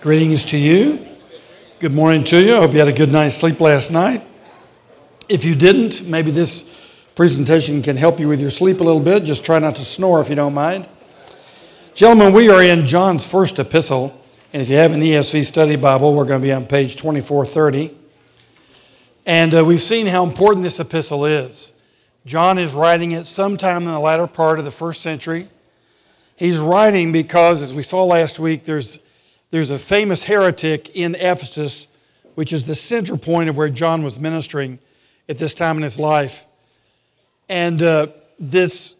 Greetings to you. Good morning to you. I hope you had a good night's sleep last night. If you didn't, maybe this presentation can help you with your sleep a little bit. Just try not to snore if you don't mind. Gentlemen, we are in John's first epistle. And if you have an ESV study Bible, we're going to be on page 2430. And uh, we've seen how important this epistle is. John is writing it sometime in the latter part of the first century. He's writing because, as we saw last week, there's, there's a famous heretic in Ephesus, which is the center point of where John was ministering at this time in his life. And uh, this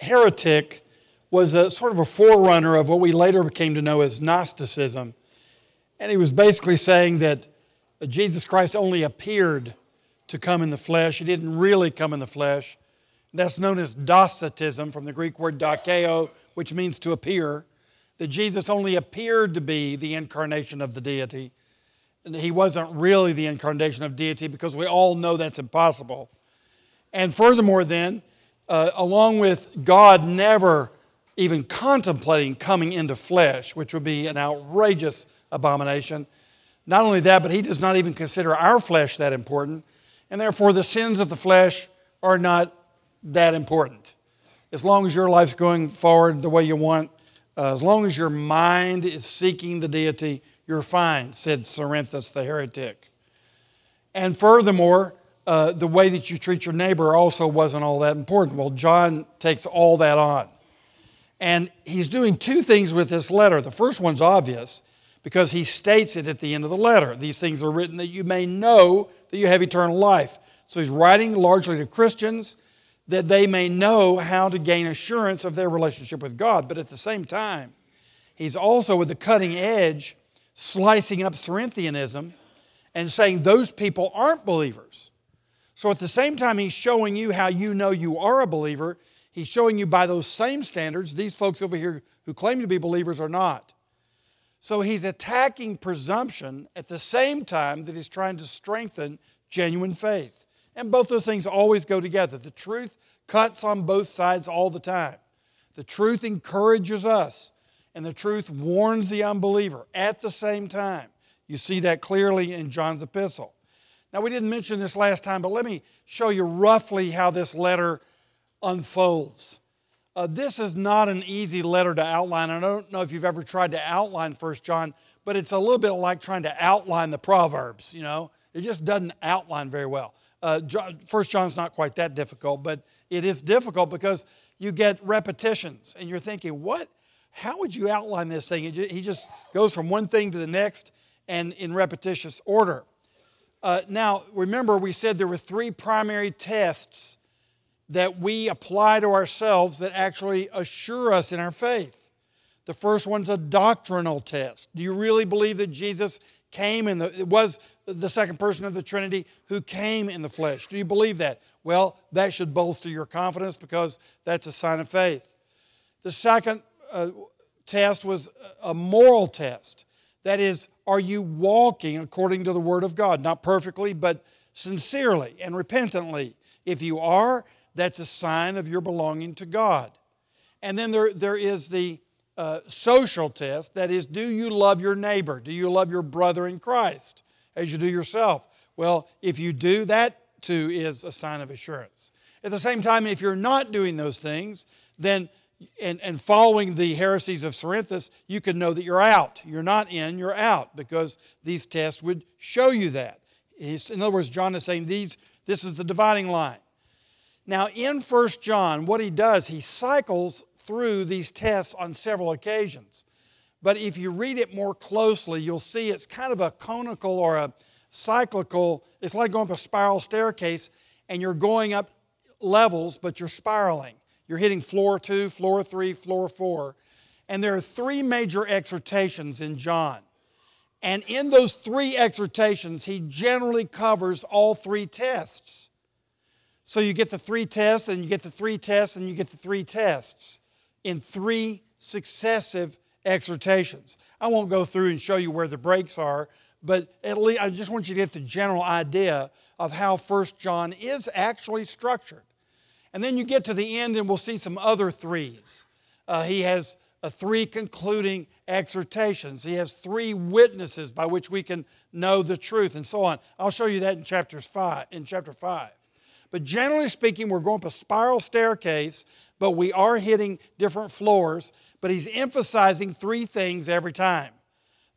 heretic was a sort of a forerunner of what we later came to know as Gnosticism. And he was basically saying that Jesus Christ only appeared to come in the flesh. He didn't really come in the flesh. That's known as Docetism from the Greek word dokeo, which means to appear. That Jesus only appeared to be the incarnation of the deity. And he wasn't really the incarnation of deity because we all know that's impossible. And furthermore, then, uh, along with God never even contemplating coming into flesh, which would be an outrageous abomination, not only that, but he does not even consider our flesh that important and therefore the sins of the flesh are not that important. As long as your life's going forward the way you want, uh, as long as your mind is seeking the deity, you're fine, said Cerinthus the heretic. And furthermore, uh, the way that you treat your neighbor also wasn't all that important. Well, John takes all that on. And he's doing two things with this letter. The first one's obvious because he states it at the end of the letter. These things are written that you may know that you have eternal life. So he's writing largely to Christians that they may know how to gain assurance of their relationship with God. But at the same time, he's also with the cutting edge slicing up Cerinthianism and saying those people aren't believers. So at the same time, he's showing you how you know you are a believer. He's showing you by those same standards, these folks over here who claim to be believers are not. So he's attacking presumption at the same time that he's trying to strengthen genuine faith. And both those things always go together. The truth cuts on both sides all the time. The truth encourages us, and the truth warns the unbeliever at the same time. You see that clearly in John's epistle. Now, we didn't mention this last time, but let me show you roughly how this letter unfolds. Uh, this is not an easy letter to outline. I don't know if you've ever tried to outline First John, but it's a little bit like trying to outline the Proverbs, you know? It just doesn't outline very well. Uh, First John's not quite that difficult, but it is difficult because you get repetitions and you're thinking, what? How would you outline this thing? He just goes from one thing to the next and in repetitious order. Uh, now, remember, we said there were three primary tests that we apply to ourselves that actually assure us in our faith. The first one's a doctrinal test. Do you really believe that Jesus came and was the second person of the Trinity who came in the flesh? Do you believe that? Well, that should bolster your confidence because that's a sign of faith. The second uh, test was a moral test. That is, are you walking according to the Word of God? Not perfectly, but sincerely and repentantly. If you are, that's a sign of your belonging to God. And then there, there is the uh, social test that is, do you love your neighbor? Do you love your brother in Christ as you do yourself? Well, if you do, that too is a sign of assurance. At the same time, if you're not doing those things, then and, and following the heresies of Cerinthus, you can know that you're out. You're not in, you're out, because these tests would show you that. in other words, John is saying these, this is the dividing line. Now, in 1 John, what he does, he cycles through these tests on several occasions. But if you read it more closely, you'll see it's kind of a conical or a cyclical, it's like going up a spiral staircase and you're going up levels, but you're spiraling. You're hitting floor two, floor three, floor four. And there are three major exhortations in John. And in those three exhortations, he generally covers all three tests. So you get the three tests, and you get the three tests, and you get the three tests in three successive exhortations. I won't go through and show you where the breaks are, but at least I just want you to get the general idea of how First John is actually structured. And then you get to the end, and we'll see some other threes. Uh, he has uh, three concluding exhortations. He has three witnesses by which we can know the truth, and so on. I'll show you that in chapters five. In chapter five, but generally speaking, we're going up a spiral staircase, but we are hitting different floors. But he's emphasizing three things every time: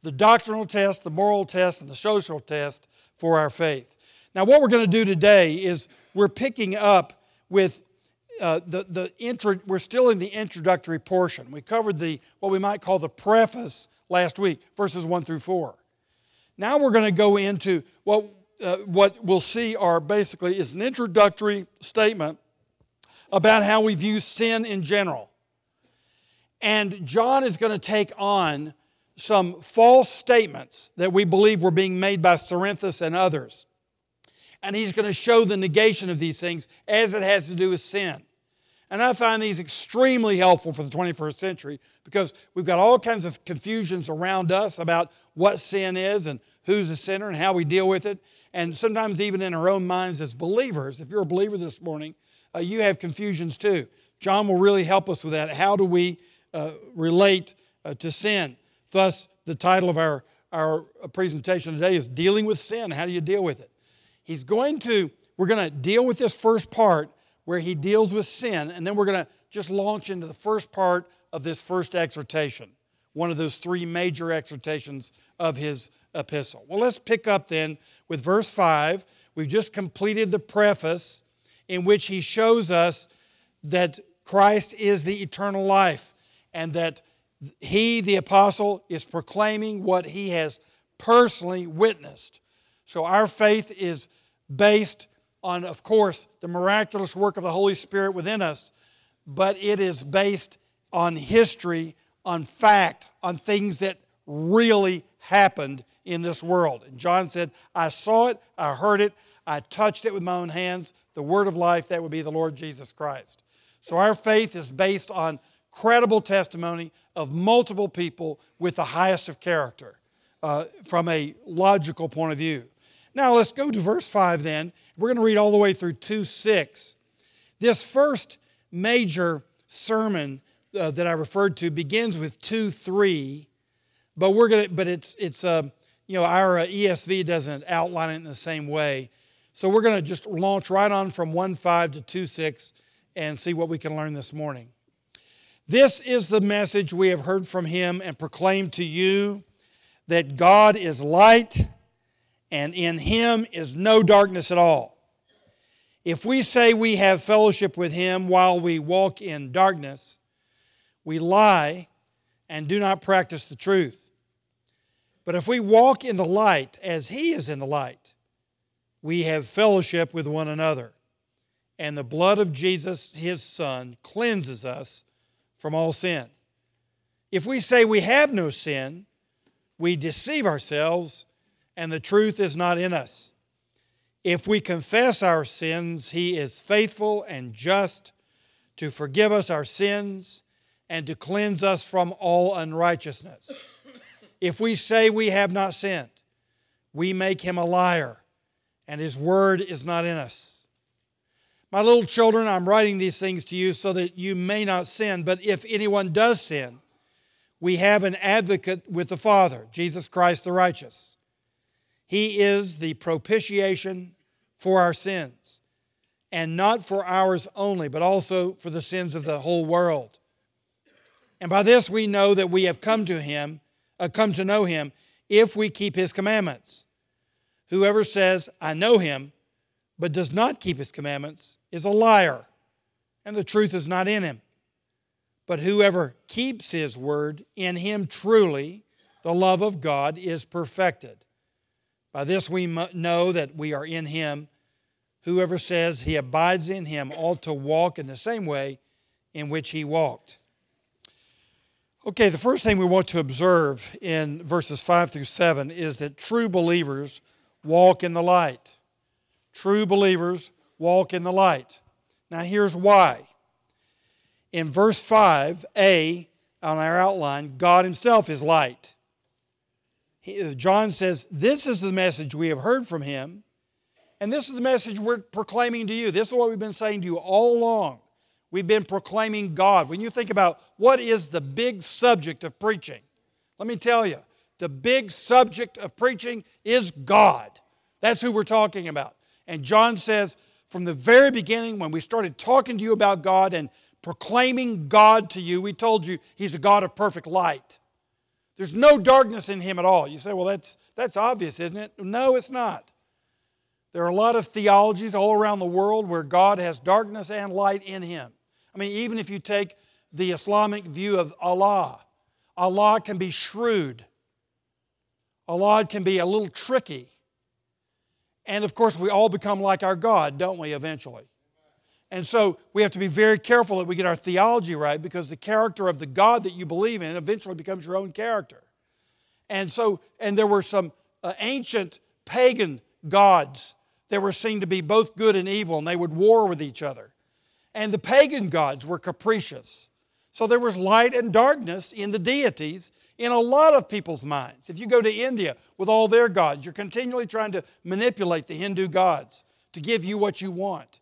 the doctrinal test, the moral test, and the social test for our faith. Now, what we're going to do today is we're picking up with uh, the, the intro, we're still in the introductory portion. We covered the what we might call the preface last week, verses 1 through 4. Now we're going to go into what, uh, what we'll see are basically is an introductory statement about how we view sin in general. And John is going to take on some false statements that we believe were being made by Cerinthus and others. And he's going to show the negation of these things as it has to do with sin. And I find these extremely helpful for the 21st century because we've got all kinds of confusions around us about what sin is and who's a sinner and how we deal with it. And sometimes, even in our own minds as believers, if you're a believer this morning, uh, you have confusions too. John will really help us with that. How do we uh, relate uh, to sin? Thus, the title of our, our presentation today is Dealing with Sin. How do you deal with it? He's going to, we're going to deal with this first part where he deals with sin, and then we're going to just launch into the first part of this first exhortation, one of those three major exhortations of his epistle. Well, let's pick up then with verse 5. We've just completed the preface in which he shows us that Christ is the eternal life and that he, the apostle, is proclaiming what he has personally witnessed. So our faith is based on, of course, the miraculous work of the Holy Spirit within us, but it is based on history, on fact, on things that really happened in this world. And John said, I saw it, I heard it, I touched it with my own hands. The word of life, that would be the Lord Jesus Christ. So our faith is based on credible testimony of multiple people with the highest of character uh, from a logical point of view. Now let's go to verse 5 then. We're going to read all the way through 2 6. This first major sermon uh, that I referred to begins with 2 3, but we're going to, but it's, it's uh, you know, our uh, ESV doesn't outline it in the same way. So we're going to just launch right on from 1 5 to 2 6 and see what we can learn this morning. This is the message we have heard from him and proclaimed to you that God is light and in him is no darkness at all. If we say we have fellowship with him while we walk in darkness, we lie and do not practice the truth. But if we walk in the light as he is in the light, we have fellowship with one another. And the blood of Jesus, his son, cleanses us from all sin. If we say we have no sin, we deceive ourselves and the truth is not in us. If we confess our sins, He is faithful and just to forgive us our sins and to cleanse us from all unrighteousness. If we say we have not sinned, we make Him a liar, and His word is not in us. My little children, I'm writing these things to you so that you may not sin, but if anyone does sin, we have an advocate with the Father, Jesus Christ the righteous. He is the propitiation for our sins, and not for ours only, but also for the sins of the whole world. And by this we know that we have come to him, uh, come to know him, if we keep his commandments. Whoever says, I know him, but does not keep his commandments, is a liar, and the truth is not in him. But whoever keeps his word, in him truly the love of God is perfected. By this we know that we are in him. Whoever says he abides in him ought to walk in the same way in which he walked. Okay, the first thing we want to observe in verses 5 through 7 is that true believers walk in the light. True believers walk in the light. Now, here's why. In verse 5a on our outline, God Himself is light. Uh, John says, This is the message we have heard from him, and this is the message we're proclaiming to you. This is what we've been saying to you all along. We've been proclaiming God. When you think about what is the big subject of preaching, let me tell you, the big subject of preaching is God. That's who we're talking about. And John says, from the very beginning, when we started talking to you about God and proclaiming God to you, we told you He's a God of perfect light. There's no darkness in Him at all. You say, well, that's, that's obvious, isn't it? No, it's not. There are a lot of theologies all around the world where God has darkness and light in Him. I mean, even if you take the Islamic view of Allah, Allah can be shrewd, Allah can be a little tricky. And of course, we all become like our God, don't we, eventually? And so we have to be very careful that we get our theology right because the character of the God that you believe in eventually becomes your own character. And so, and there were some uh, ancient pagan gods that were seen to be both good and evil, and they would war with each other. And the pagan gods were capricious. So there was light and darkness in the deities in a lot of people's minds. If you go to India with all their gods, you're continually trying to manipulate the Hindu gods to give you what you want.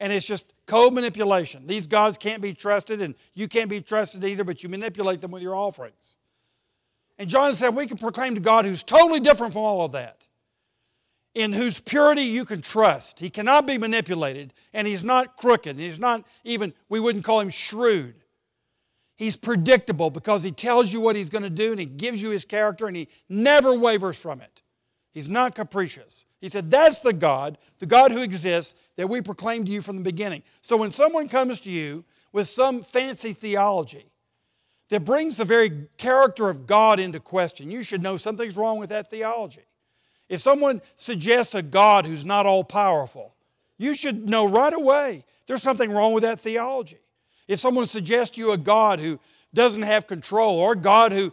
And it's just code manipulation. These gods can't be trusted, and you can't be trusted either, but you manipulate them with your offerings. And John said, We can proclaim to God who's totally different from all of that, in whose purity you can trust. He cannot be manipulated, and he's not crooked. He's not even, we wouldn't call him shrewd. He's predictable because he tells you what he's going to do and he gives you his character and he never wavers from it. He's not capricious. He said, That's the God, the God who exists that we proclaim to you from the beginning. So when someone comes to you with some fancy theology that brings the very character of God into question, you should know something's wrong with that theology. If someone suggests a God who's not all powerful, you should know right away there's something wrong with that theology. If someone suggests to you a God who doesn't have control, or a God who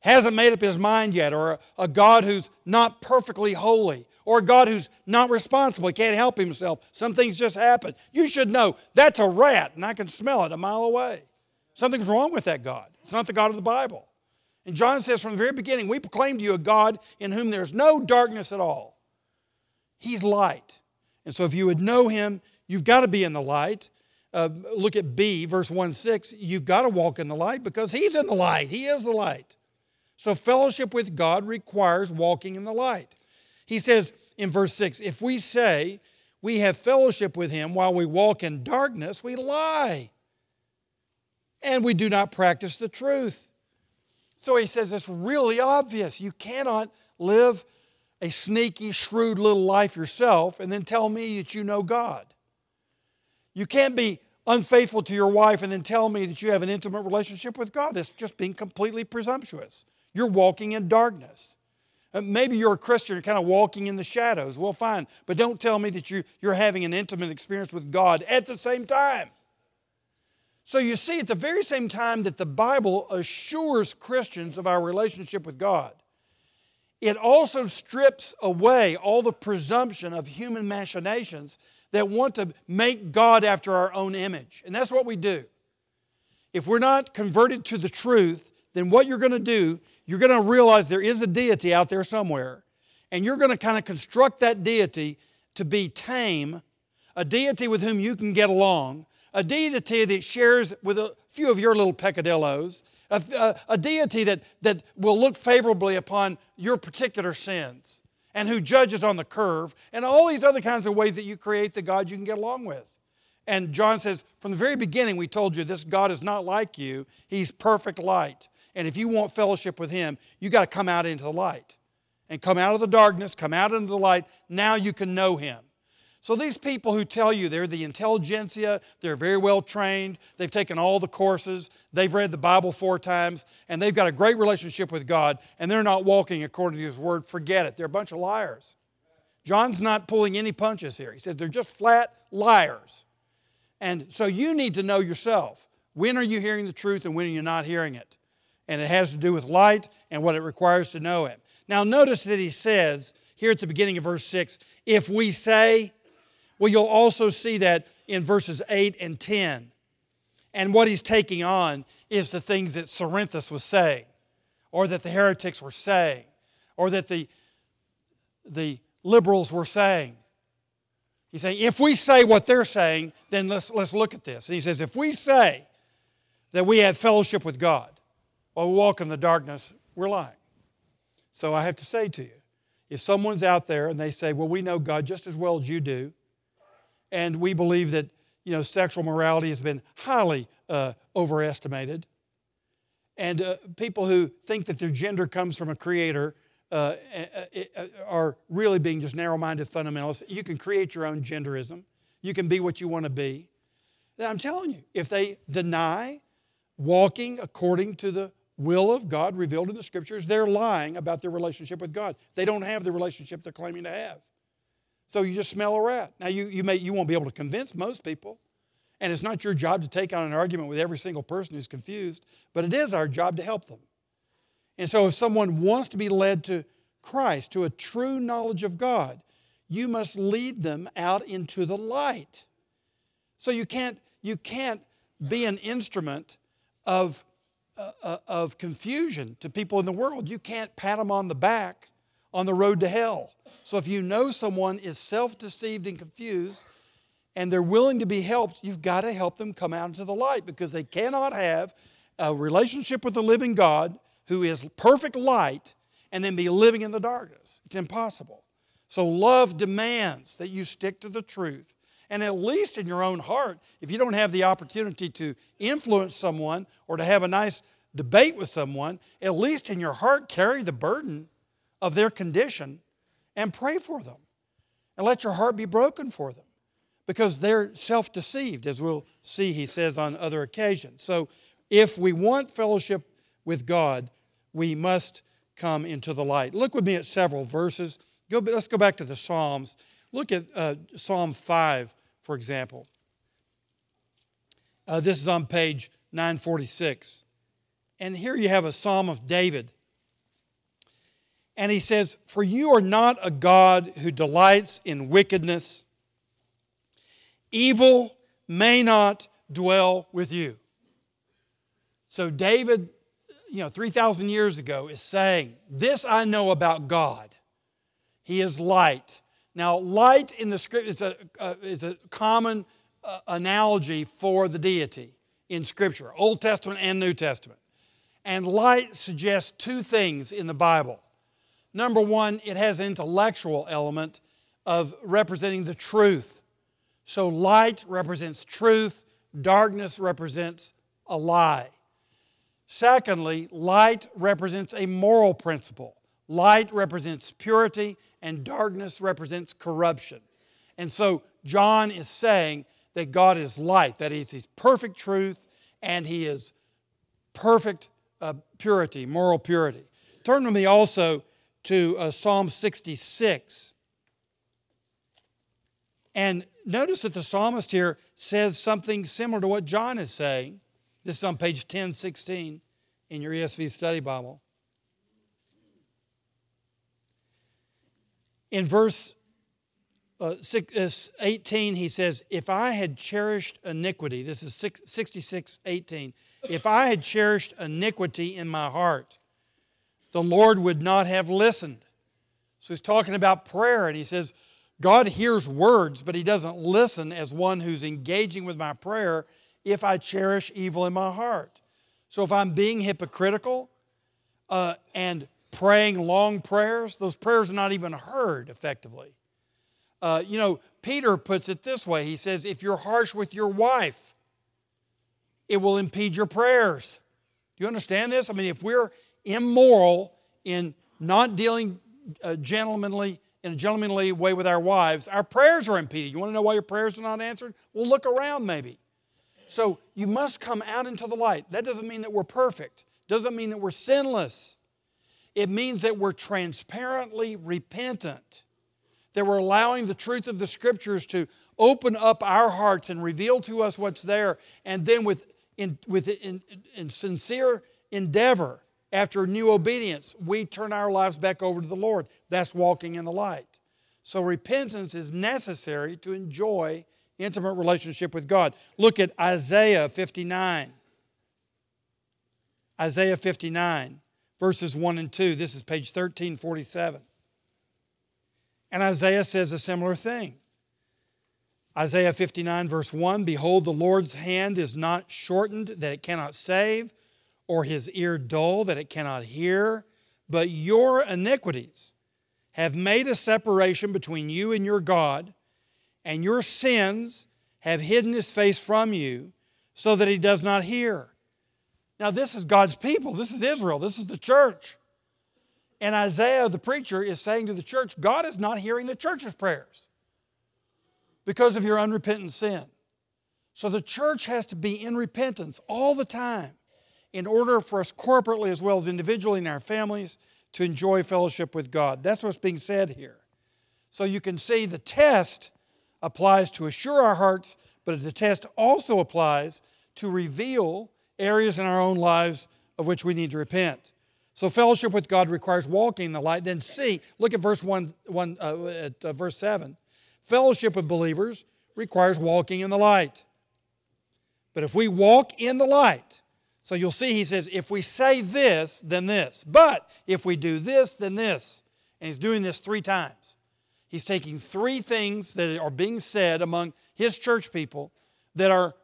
hasn't made up his mind yet, or a, a God who's not perfectly holy, or a God who's not responsible, he can't help himself, some things just happen, you should know that's a rat, and I can smell it a mile away. Something's wrong with that God. It's not the God of the Bible. And John says from the very beginning, we proclaim to you a God in whom there's no darkness at all. He's light. And so if you would know him, you've got to be in the light uh, look at B, verse 1 6, you've got to walk in the light because He's in the light. He is the light. So, fellowship with God requires walking in the light. He says in verse 6 if we say we have fellowship with Him while we walk in darkness, we lie and we do not practice the truth. So he says it's really obvious. You cannot live a sneaky, shrewd little life yourself and then tell me that you know God. You can't be unfaithful to your wife and then tell me that you have an intimate relationship with God. That's just being completely presumptuous. You're walking in darkness. Uh, maybe you're a Christian, you're kind of walking in the shadows. Well, fine. But don't tell me that you, you're having an intimate experience with God at the same time. So you see, at the very same time that the Bible assures Christians of our relationship with God, it also strips away all the presumption of human machinations that want to make God after our own image. And that's what we do. If we're not converted to the truth, then what you're going to do, you're going to realize there is a deity out there somewhere, and you're going to kind of construct that deity to be tame, a deity with whom you can get along, a deity that shares with a few of your little peccadillos, a, a, a deity that, that will look favorably upon your particular sins and who judges on the curve, and all these other kinds of ways that you create the God you can get along with. And John says, from the very beginning, we told you this God is not like you. He's perfect light. And if you want fellowship with Him, you got to come out into the light. And come out of the darkness, come out into the light. Now you can know Him. So these people who tell you they're the intelligentsia, they're very well trained, they've taken all the courses, they've read the Bible four times, and they've got a great relationship with God, and they're not walking according to His Word, forget it. They're a bunch of liars. John's not pulling any punches here. He says they're just flat liars. And so you need to know yourself. When are you hearing the truth and when are you not hearing it? And it has to do with light and what it requires to know Him. Now, notice that he says here at the beginning of verse 6 if we say, well, you'll also see that in verses 8 and 10. And what he's taking on is the things that Cerinthus was saying, or that the heretics were saying, or that the, the liberals were saying. He's saying, if we say what they're saying, then let's, let's look at this. And he says, if we say that we have fellowship with God while we walk in the darkness, we're lying. So I have to say to you, if someone's out there and they say, well, we know God just as well as you do, and we believe that you know, sexual morality has been highly uh, overestimated, and uh, people who think that their gender comes from a creator uh, uh, are really being just narrow minded fundamentalists. You can create your own genderism, you can be what you want to be. I'm telling you, if they deny walking according to the will of God revealed in the scriptures, they're lying about their relationship with God. They don't have the relationship they're claiming to have. So you just smell a rat. Now you, you may you won't be able to convince most people. And it's not your job to take on an argument with every single person who's confused, but it is our job to help them. And so, if someone wants to be led to Christ, to a true knowledge of God, you must lead them out into the light. So you can't, you can't be an instrument of, uh, uh, of confusion to people in the world. You can't pat them on the back on the road to hell. So if you know someone is self deceived and confused and they're willing to be helped, you've got to help them come out into the light because they cannot have a relationship with the living God who is perfect light and then be living in the darkness. It's impossible. So, love demands that you stick to the truth. And at least in your own heart, if you don't have the opportunity to influence someone or to have a nice debate with someone, at least in your heart, carry the burden of their condition and pray for them. And let your heart be broken for them because they're self deceived, as we'll see, he says on other occasions. So, if we want fellowship with God, we must come into the light. Look with me at several verses. Go, let's go back to the Psalms. Look at uh, Psalm 5, for example. Uh, this is on page 946. And here you have a psalm of David. And he says, For you are not a God who delights in wickedness, evil may not dwell with you. So David you know, 3,000 years ago is saying, This I know about God. He is light. Now, light in the script is a, uh, is a common uh, analogy for the deity in Scripture, Old Testament and New Testament. And light suggests two things in the Bible. Number one, it has an intellectual element of representing the truth. So, light represents truth, darkness represents a lie. Secondly, light represents a moral principle. Light represents purity, and darkness represents corruption. And so John is saying that God is light, that He's perfect truth, and He is perfect uh, purity, moral purity. Turn with me also to uh, Psalm 66. And notice that the psalmist here says something similar to what John is saying. This is on page 1016 in your ESV study Bible. In verse uh, uh 18, he says, If I had cherished iniquity, this is 66 18, if I had cherished iniquity in my heart, the Lord would not have listened. So he's talking about prayer, and he says, God hears words, but he doesn't listen as one who's engaging with my prayer if I cherish evil in my heart. So if I'm being hypocritical uh, and praying long prayers, those prayers are not even heard effectively. Uh, you know, Peter puts it this way He says, If you're harsh with your wife, it will impede your prayers. Do you understand this? I mean, if we're immoral in not dealing uh, gentlemanly in a gentlemanly way with our wives, our prayers are impeded. You want to know why your prayers are not answered? Well, look around maybe. So you must come out into the light. That doesn't mean that we're perfect, doesn't mean that we're sinless. It means that we're transparently repentant, that we're allowing the truth of the scriptures to open up our hearts and reveal to us what's there, and then with, in, with in, in sincere endeavor, after new obedience, we turn our lives back over to the Lord. That's walking in the light. So repentance is necessary to enjoy intimate relationship with God. Look at Isaiah 59. Isaiah 59, verses 1 and 2. This is page 1347. And Isaiah says a similar thing. Isaiah 59, verse 1 Behold, the Lord's hand is not shortened that it cannot save, or his ear dull that it cannot hear, but your iniquities have made a separation between you and your God, and your sins have hidden his face from you so that he does not hear. Now, this is God's people. This is Israel. This is the church. And Isaiah, the preacher, is saying to the church, God is not hearing the church's prayers because of your unrepentant sin. So the church has to be in repentance all the time in order for us corporately as well as individually in our families to enjoy fellowship with God. That's what's being said here. So you can see the test applies to assure our hearts, but the test also applies to reveal areas in our own lives of which we need to repent. So fellowship with God requires walking in the light. Then see, look at verse 1, 1 uh, at uh, verse 7. Fellowship with believers requires walking in the light. But if we walk in the light, so you'll see he says, if we say this, then this. But if we do this, then this. And he's doing this three times. He's taking three things that are being said among his church people that are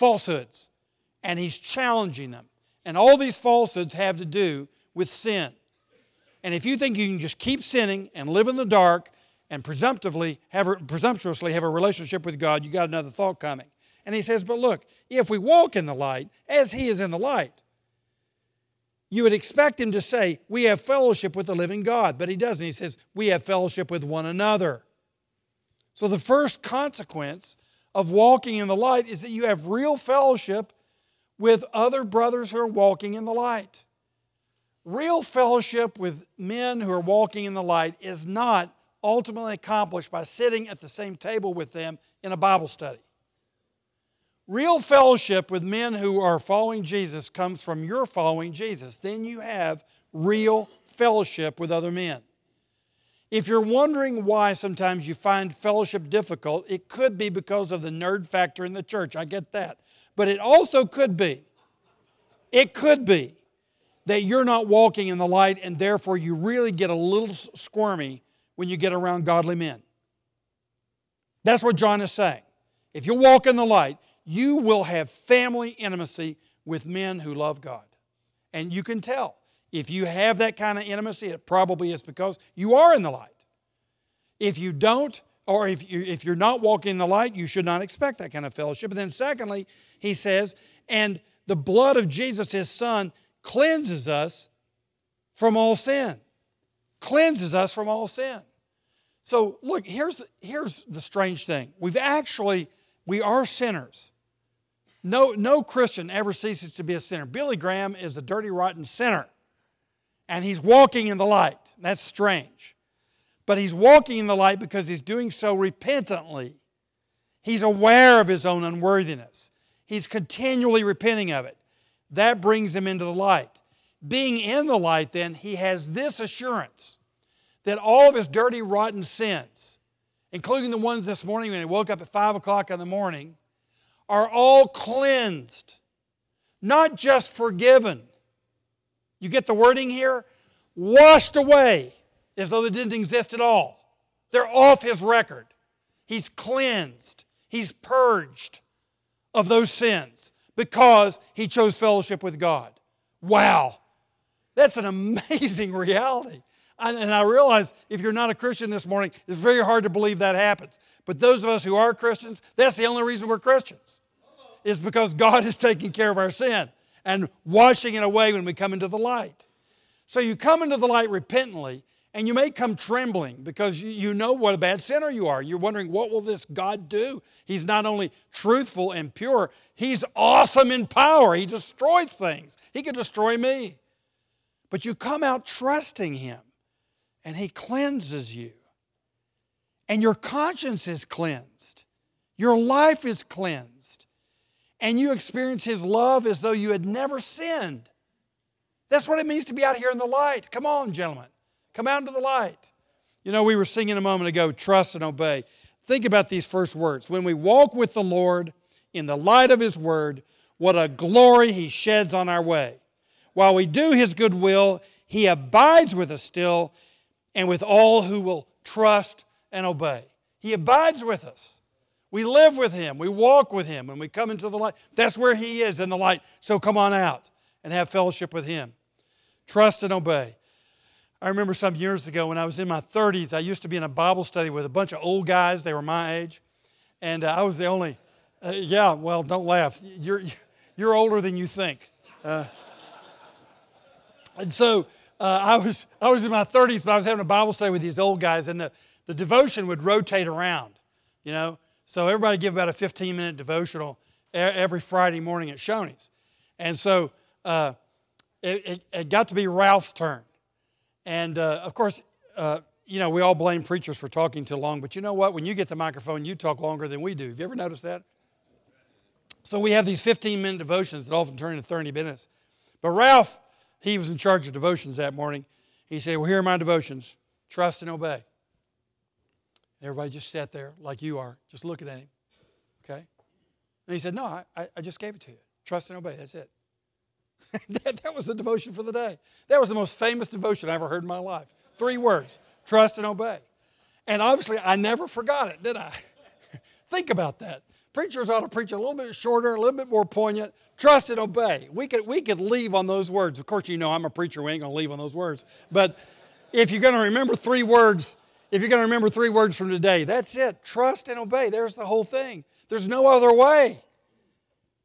falsehoods, and he's challenging them. And all these falsehoods have to do with sin. And if you think you can just keep sinning and live in the dark and presumptively have presumptuously have a relationship with God, you got another thought coming. And he says, But look, if we walk in the light, as he is in the light, you would expect him to say, We have fellowship with the living God. But he doesn't. He says, We have fellowship with one another. So the first consequence of walking in the light is that you have real fellowship with other brothers who are walking in the light. Real fellowship with men who are walking in the light is not ultimately accomplished by sitting at the same table with them in a Bible study. Real fellowship with men who are following Jesus comes from your following Jesus. Then you have real fellowship with other men. If you're wondering why sometimes you find fellowship difficult, it could be because of the nerd factor in the church. I get that. But it also could be, it could be that you're not walking in the light and therefore you really get a little squirmy when you get around godly men. That's what John is saying. If you walk in the light, you will have family intimacy with men who love God. And you can tell. If you have that kind of intimacy, it probably is because you are in the light. If you don't, or if, you, if you're not walking in the light, you should not expect that kind of fellowship. And then, secondly, he says, and the blood of Jesus, his son, cleanses us from all sin cleanses us from all sin. So look, here's here's the strange thing. We've actually, we are sinners. No, no Christian ever ceases to be a sinner. Billy Graham is a dirty, rotten sinner. And he's walking in the light. That's strange. But he's walking in the light because he's doing so repentantly. He's aware of his own unworthiness. He's continually repenting of it. That brings him into the light. Being in the light, then, he has this assurance that all of his dirty, rotten sins, including the ones this morning when he woke up at 5 o'clock in the morning, are all cleansed, not just forgiven. You get the wording here? Washed away as though they didn't exist at all. They're off his record. He's cleansed, he's purged of those sins because he chose fellowship with God. Wow. That's an amazing reality. And I realize if you're not a Christian this morning, it's very hard to believe that happens. But those of us who are Christians, that's the only reason we're Christians, is because God is taking care of our sin and washing it away when we come into the light. So you come into the light repentantly, and you may come trembling because you know what a bad sinner you are. You're wondering, what will this God do? He's not only truthful and pure, He's awesome in power. He destroys things. He could destroy me. But you come out trusting Him, and He cleanses you. And your conscience is cleansed, your life is cleansed, and you experience His love as though you had never sinned. That's what it means to be out here in the light. Come on, gentlemen. Come out into the light. You know, we were singing a moment ago, trust and obey. Think about these first words. When we walk with the Lord in the light of His Word, what a glory He sheds on our way. While we do his good will, he abides with us still and with all who will trust and obey. He abides with us. We live with Him. We walk with Him. When we come into the light, that's where He is in the light. So come on out and have fellowship with Him. Trust and obey. I remember some years ago when I was in my 30s, I used to be in a Bible study with a bunch of old guys. They were my age. And uh, I was the only, uh, yeah, well, don't laugh. You're, you're older than you think. Uh, and so uh, I, was, I was in my 30s, but I was having a Bible study with these old guys, and the, the devotion would rotate around, you know. So everybody give about a 15 minute devotional every Friday morning at Shoney's. And so uh, it, it, it, got to be Ralph's turn. And uh, of course, uh, you know, we all blame preachers for talking too long, but you know what? When you get the microphone, you talk longer than we do. Have you ever noticed that? So we have these 15 minute devotions that often turn into 30 minutes. But Ralph, he was in charge of devotions that morning. He said, Well, here are my devotions trust and obey. Everybody just sat there like you are, just looking at him. Okay? And he said, No, I, I just gave it to you. Trust and obey. That's it. that, that was the devotion for the day. That was the most famous devotion I ever heard in my life. Three words trust and obey. And obviously, I never forgot it, did I? Think about that. Preachers ought to preach a little bit shorter, a little bit more poignant. Trust and obey. We could, we could leave on those words. Of course, you know I'm a preacher. We ain't going to leave on those words. But if you're going to remember three words, if you're going to remember three words from today, that's it. Trust and obey. There's the whole thing. There's no other way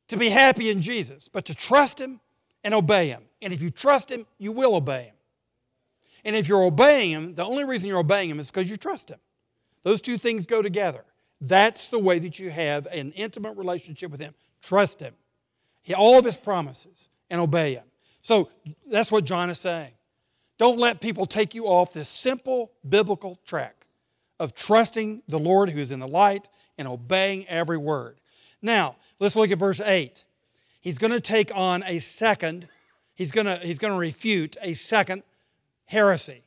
to be happy in Jesus but to trust Him and obey Him. And if you trust Him, you will obey Him. And if you're obeying Him, the only reason you're obeying Him is because you trust Him. Those two things go together. That's the way that you have an intimate relationship with Him. Trust Him. All of His promises and obey Him. So that's what John is saying. Don't let people take you off this simple biblical track of trusting the Lord who is in the light and obeying every word. Now, let's look at verse 8. He's going to take on a second, he's going to, he's going to refute a second heresy.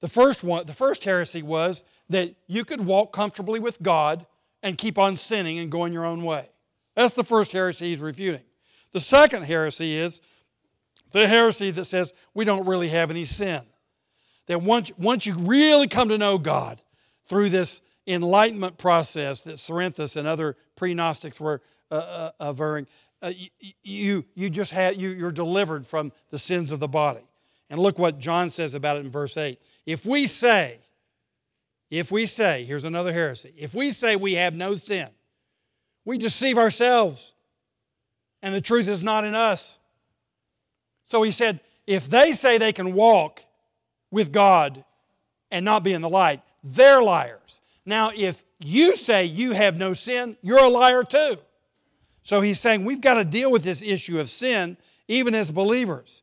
The first one, the first heresy was that you could walk comfortably with God and keep on sinning and going your own way. That's the first heresy he's refuting. The second heresy is the heresy that says we don't really have any sin. That once, once you really come to know God through this enlightenment process that Cerinthus and other pre-Gnostics were uh, uh, averring, uh, you, you just have, you, you're delivered from the sins of the body. And look what John says about it in verse 8. If we say, if we say, here's another heresy, if we say we have no sin, we deceive ourselves, and the truth is not in us. So he said, if they say they can walk with God and not be in the light, they're liars. Now, if you say you have no sin, you're a liar too. So he's saying we've got to deal with this issue of sin even as believers.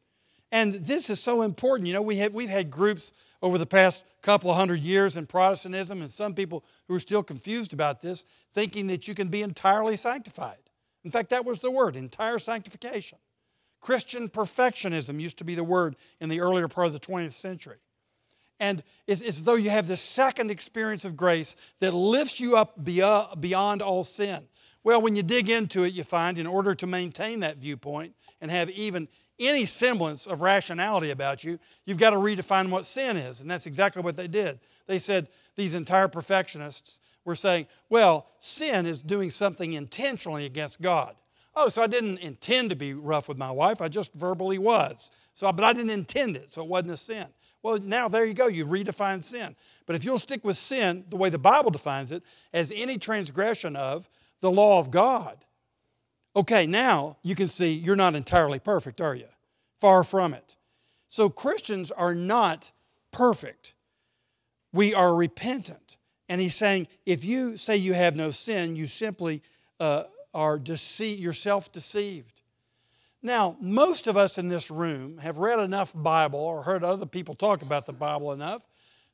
And this is so important. You know, we have, we've had groups over the past couple of hundred years in Protestantism, and some people who are still confused about this, thinking that you can be entirely sanctified. In fact, that was the word entire sanctification. Christian perfectionism used to be the word in the earlier part of the 20th century. And it's, as though you have this second experience of grace that lifts you up beyond all sin. Well, when you dig into it, you find in order to maintain that viewpoint and have even any semblance of rationality about you, you've got to redefine what sin is. And that's exactly what they did. They said, these entire perfectionists were saying, well, sin is doing something intentionally against God. Oh, so I didn't intend to be rough with my wife. I just verbally was. So, but I didn't intend it, so it wasn't a sin. Well, now there you go. You redefine sin. But if you'll stick with sin the way the Bible defines it, as any transgression of the law of God, okay, now you can see you're not entirely perfect, are you? Far from it. So Christians are not perfect. We are repentant. And he's saying if you say you have no sin, you simply uh, are deceit, you're self deceived. Now, most of us in this room have read enough Bible or heard other people talk about the Bible enough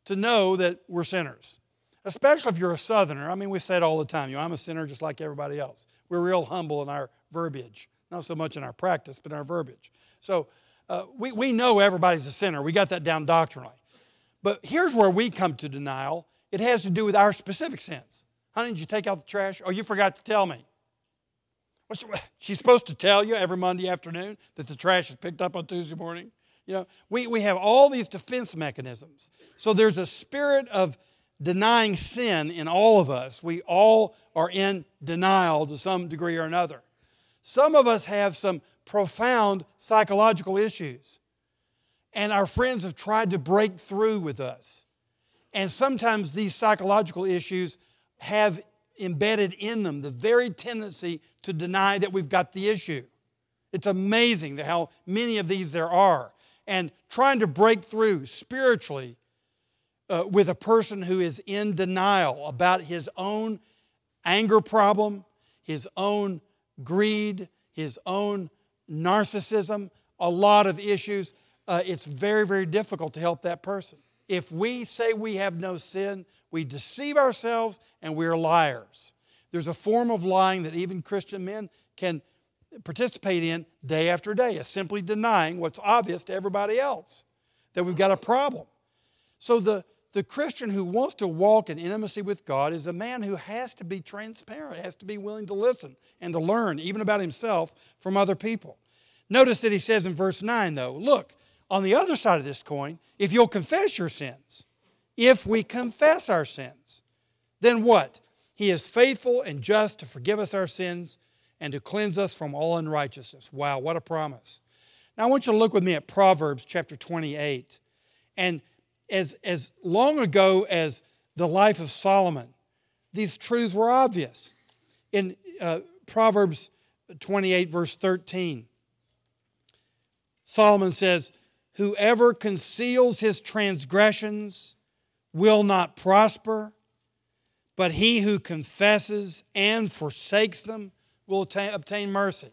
to know that we're sinners. Especially if you're a southerner. I mean, we say it all the time. You know, I'm a sinner just like everybody else. We're real humble in our verbiage. Not so much in our practice, but in our verbiage. So uh, we, we know everybody's a sinner. We got that down doctrinally. But here's where we come to denial it has to do with our specific sins. Honey, did you take out the trash? Oh, you forgot to tell me. She's supposed to tell you every Monday afternoon that the trash is picked up on Tuesday morning. You know, we, we have all these defense mechanisms. So there's a spirit of denying sin in all of us. We all are in denial to some degree or another. Some of us have some profound psychological issues, and our friends have tried to break through with us. And sometimes these psychological issues have embedded in them the very tendency to deny that we've got the issue. It's amazing how many of these there are. And trying to break through spiritually uh, with a person who is in denial about his own anger problem, his own greed, his own narcissism, a lot of issues, uh, it's very, very difficult to help that person. If we say we have no sin, we deceive ourselves and we are liars. There's a form of lying that even Christian men can participate in day after day, is simply denying what's obvious to everybody else that we've got a problem. So the the Christian who wants to walk in intimacy with God is a man who has to be transparent, has to be willing to listen and to learn, even about himself, from other people. Notice that he says in verse 9, though, look, on the other side of this coin, if you'll confess your sins, if we confess our sins, then what? He is faithful and just to forgive us our sins and to cleanse us from all unrighteousness. Wow, what a promise. Now I want you to look with me at Proverbs chapter 28. And as, as long ago as the life of Solomon, these truths were obvious. In uh, Proverbs 28, verse 13, Solomon says, Whoever conceals his transgressions will not prosper, but he who confesses and forsakes them will obtain mercy.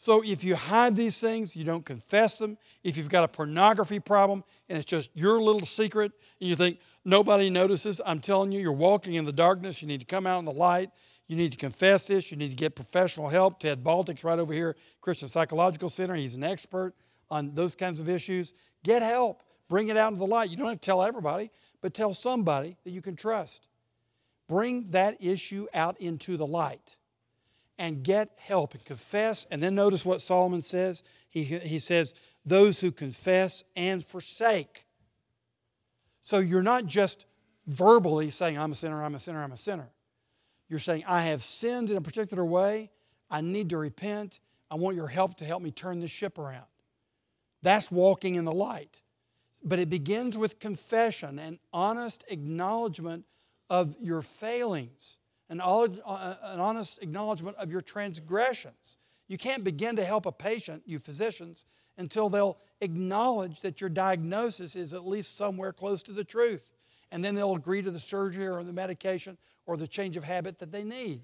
So if you hide these things, you don't confess them, if you've got a pornography problem and it's just your little secret and you think nobody notices, I'm telling you, you're walking in the darkness. You need to come out in the light. You need to confess this. You need to get professional help. Ted Baltic's right over here, Christian Psychological Center. He's an expert on those kinds of issues. Get help. Bring it out into the light. You don't have to tell everybody, but tell somebody that you can trust. Bring that issue out into the light and get help and confess. And then notice what Solomon says. He, he says, Those who confess and forsake. So you're not just verbally saying, I'm a sinner, I'm a sinner, I'm a sinner. You're saying, I have sinned in a particular way. I need to repent. I want your help to help me turn this ship around. That's walking in the light. But it begins with confession and honest acknowledgement of your failings an, uh, an honest acknowledgement of your transgressions. You can't begin to help a patient, you physicians, until they'll acknowledge that your diagnosis is at least somewhere close to the truth. And then they'll agree to the surgery or the medication or the change of habit that they need.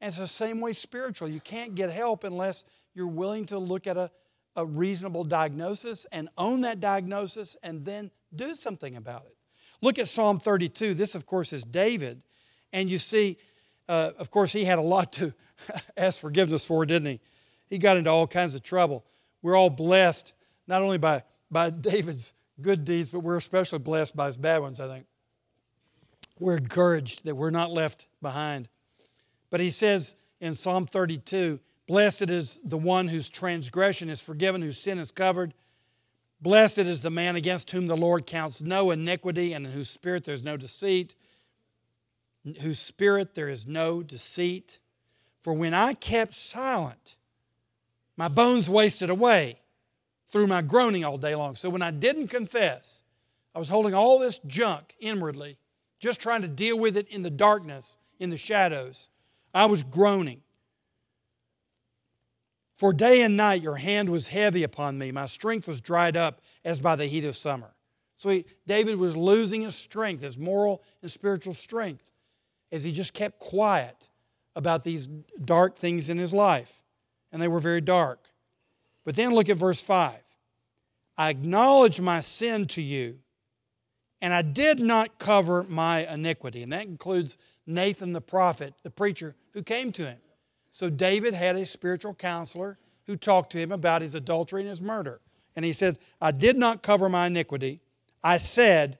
And it's the same way spiritual. You can't get help unless you're willing to look at a, a reasonable diagnosis and own that diagnosis and then do something about it. Look at Psalm 32. This, of course, is David and you see, uh, of course, he had a lot to ask forgiveness for, didn't he? He got into all kinds of trouble. We're all blessed, not only by, by David's good deeds, but we're especially blessed by his bad ones, I think. We're encouraged that we're not left behind. But he says in Psalm 32 Blessed is the one whose transgression is forgiven, whose sin is covered. Blessed is the man against whom the Lord counts no iniquity, and in whose spirit there's no deceit whose spirit there is no deceit. For when I kept silent, my bones wasted away through my groaning all day long. So when I didn't confess, I was holding all this junk inwardly, just trying to deal with it in the darkness, in the shadows. I was groaning. For day and night your hand was heavy upon me. My strength was dried up as by the heat of summer. So he, David was losing his strength, his moral and spiritual strength as he just kept quiet about these dark things in his life. And they were very dark. But then look at verse 5. I acknowledge my sin to you, and I did not cover my iniquity. And that includes Nathan the prophet, the preacher who came to him. So David had a spiritual counselor who talked to him about his adultery and his murder. And he said, I did not cover my iniquity. I said,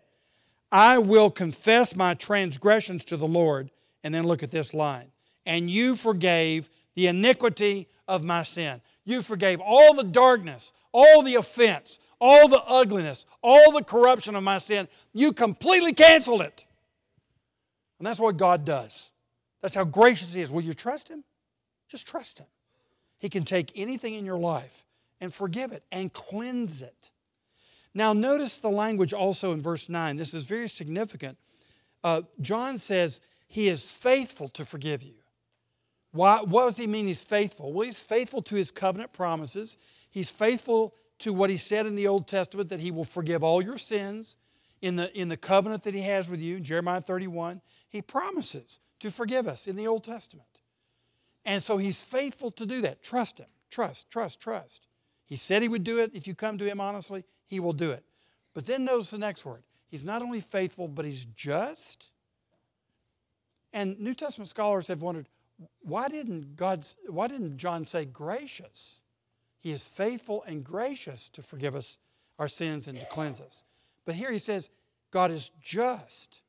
I will confess my transgressions to the Lord. And then look at this line. And you forgave the iniquity of my sin. You forgave all the darkness, all the offense, all the ugliness, all the corruption of my sin. You completely canceled it. And that's what God does. That's how gracious He is. Will you trust Him? Just trust Him. He can take anything in your life and forgive it and cleanse it. Now, notice the language also in verse 9. This is very significant. Uh, John says, He is faithful to forgive you. Why, what does he mean he's faithful? Well, he's faithful to his covenant promises. He's faithful to what he said in the Old Testament that he will forgive all your sins in the, in the covenant that he has with you in Jeremiah 31. He promises to forgive us in the Old Testament. And so he's faithful to do that. Trust him. Trust, trust, trust. He said he would do it. If you come to him honestly, he will do it. But then notice the next word. He's not only faithful, but he's just. And New Testament scholars have wondered why didn't God's, why didn't John say gracious? He is faithful and gracious to forgive us our sins and to cleanse us. But here he says, God is just.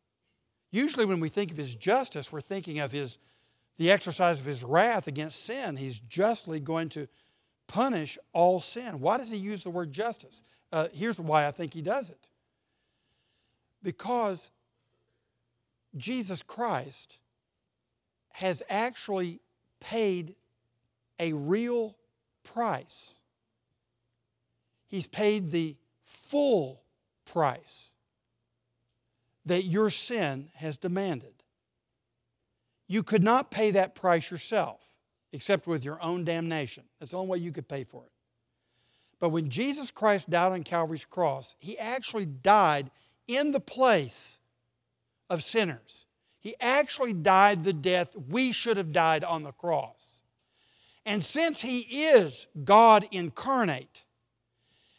Usually, when we think of his justice, we're thinking of his, the exercise of his wrath against sin. He's justly going to punish all sin. Why does he use the word justice? Uh, here's why I think he does it because Jesus Christ has actually paid a real price. He's paid the full price that your sin has demanded. You could not pay that price yourself except with your own damnation. That's the only way you could pay for it. But when Jesus Christ died on Calvary's cross, he actually died in the place of sinners. He actually died the death we should have died on the cross. And since He is God incarnate,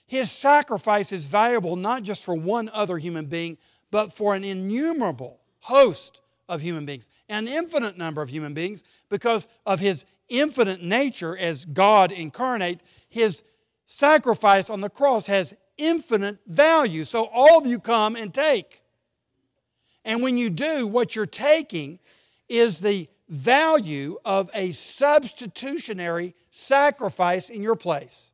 His sacrifice is valuable not just for one other human being, but for an innumerable host of human beings, an infinite number of human beings, because of His infinite nature as God incarnate, His sacrifice on the cross has infinite value. So all of you come and take. And when you do, what you're taking is the value of a substitutionary sacrifice in your place.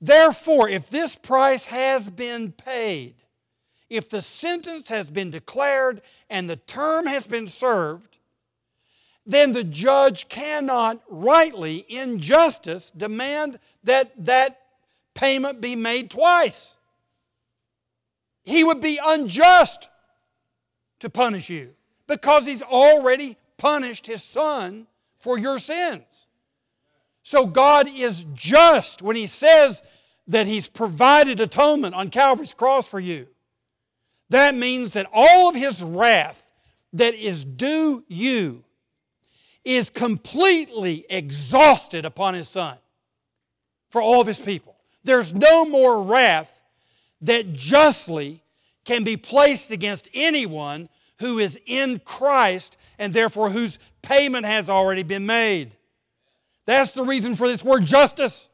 Therefore, if this price has been paid, if the sentence has been declared and the term has been served, then the judge cannot rightly, in justice, demand that that payment be made twice. He would be unjust to punish you because he's already punished his son for your sins. So God is just when he says that he's provided atonement on Calvary's cross for you. That means that all of his wrath that is due you is completely exhausted upon his son for all of his people. There's no more wrath that justly can be placed against anyone who is in Christ and therefore whose payment has already been made. That's the reason for this word justice.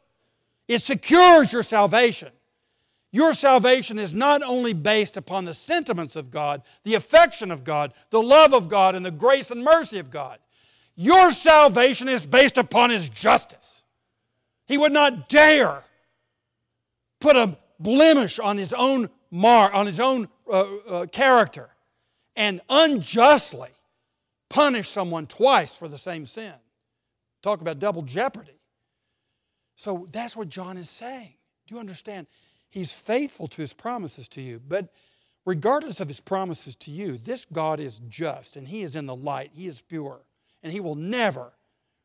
It secures your salvation. Your salvation is not only based upon the sentiments of God, the affection of God, the love of God, and the grace and mercy of God. Your salvation is based upon His justice. He would not dare put a blemish on his own mark, on his own uh, uh, character, and unjustly punish someone twice for the same sin. Talk about double jeopardy. So that's what John is saying. Do you understand? He's faithful to his promises to you, but regardless of his promises to you, this God is just and he is in the light, he is pure, and he will never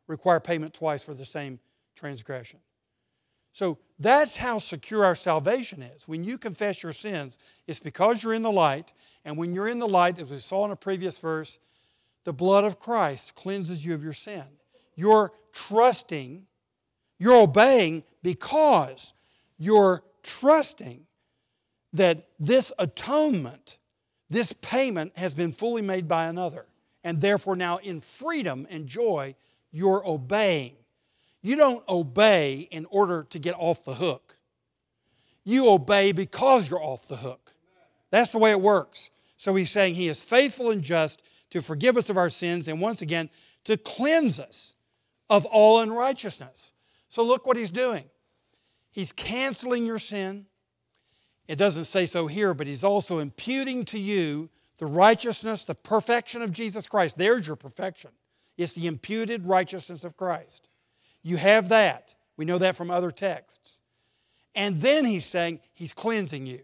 require payment twice for the same transgression. So that's how secure our salvation is. When you confess your sins, it's because you're in the light. And when you're in the light, as we saw in a previous verse, the blood of Christ cleanses you of your sin. You're trusting, you're obeying because you're trusting that this atonement, this payment has been fully made by another. And therefore, now in freedom and joy, you're obeying. You don't obey in order to get off the hook. You obey because you're off the hook. That's the way it works. So he's saying he is faithful and just to forgive us of our sins and once again to cleanse us of all unrighteousness. So look what he's doing. He's canceling your sin. It doesn't say so here, but he's also imputing to you The righteousness, the perfection of Jesus Christ. There's your perfection. It's the imputed righteousness of Christ. You have that. We know that from other texts. And then he's saying he's cleansing you.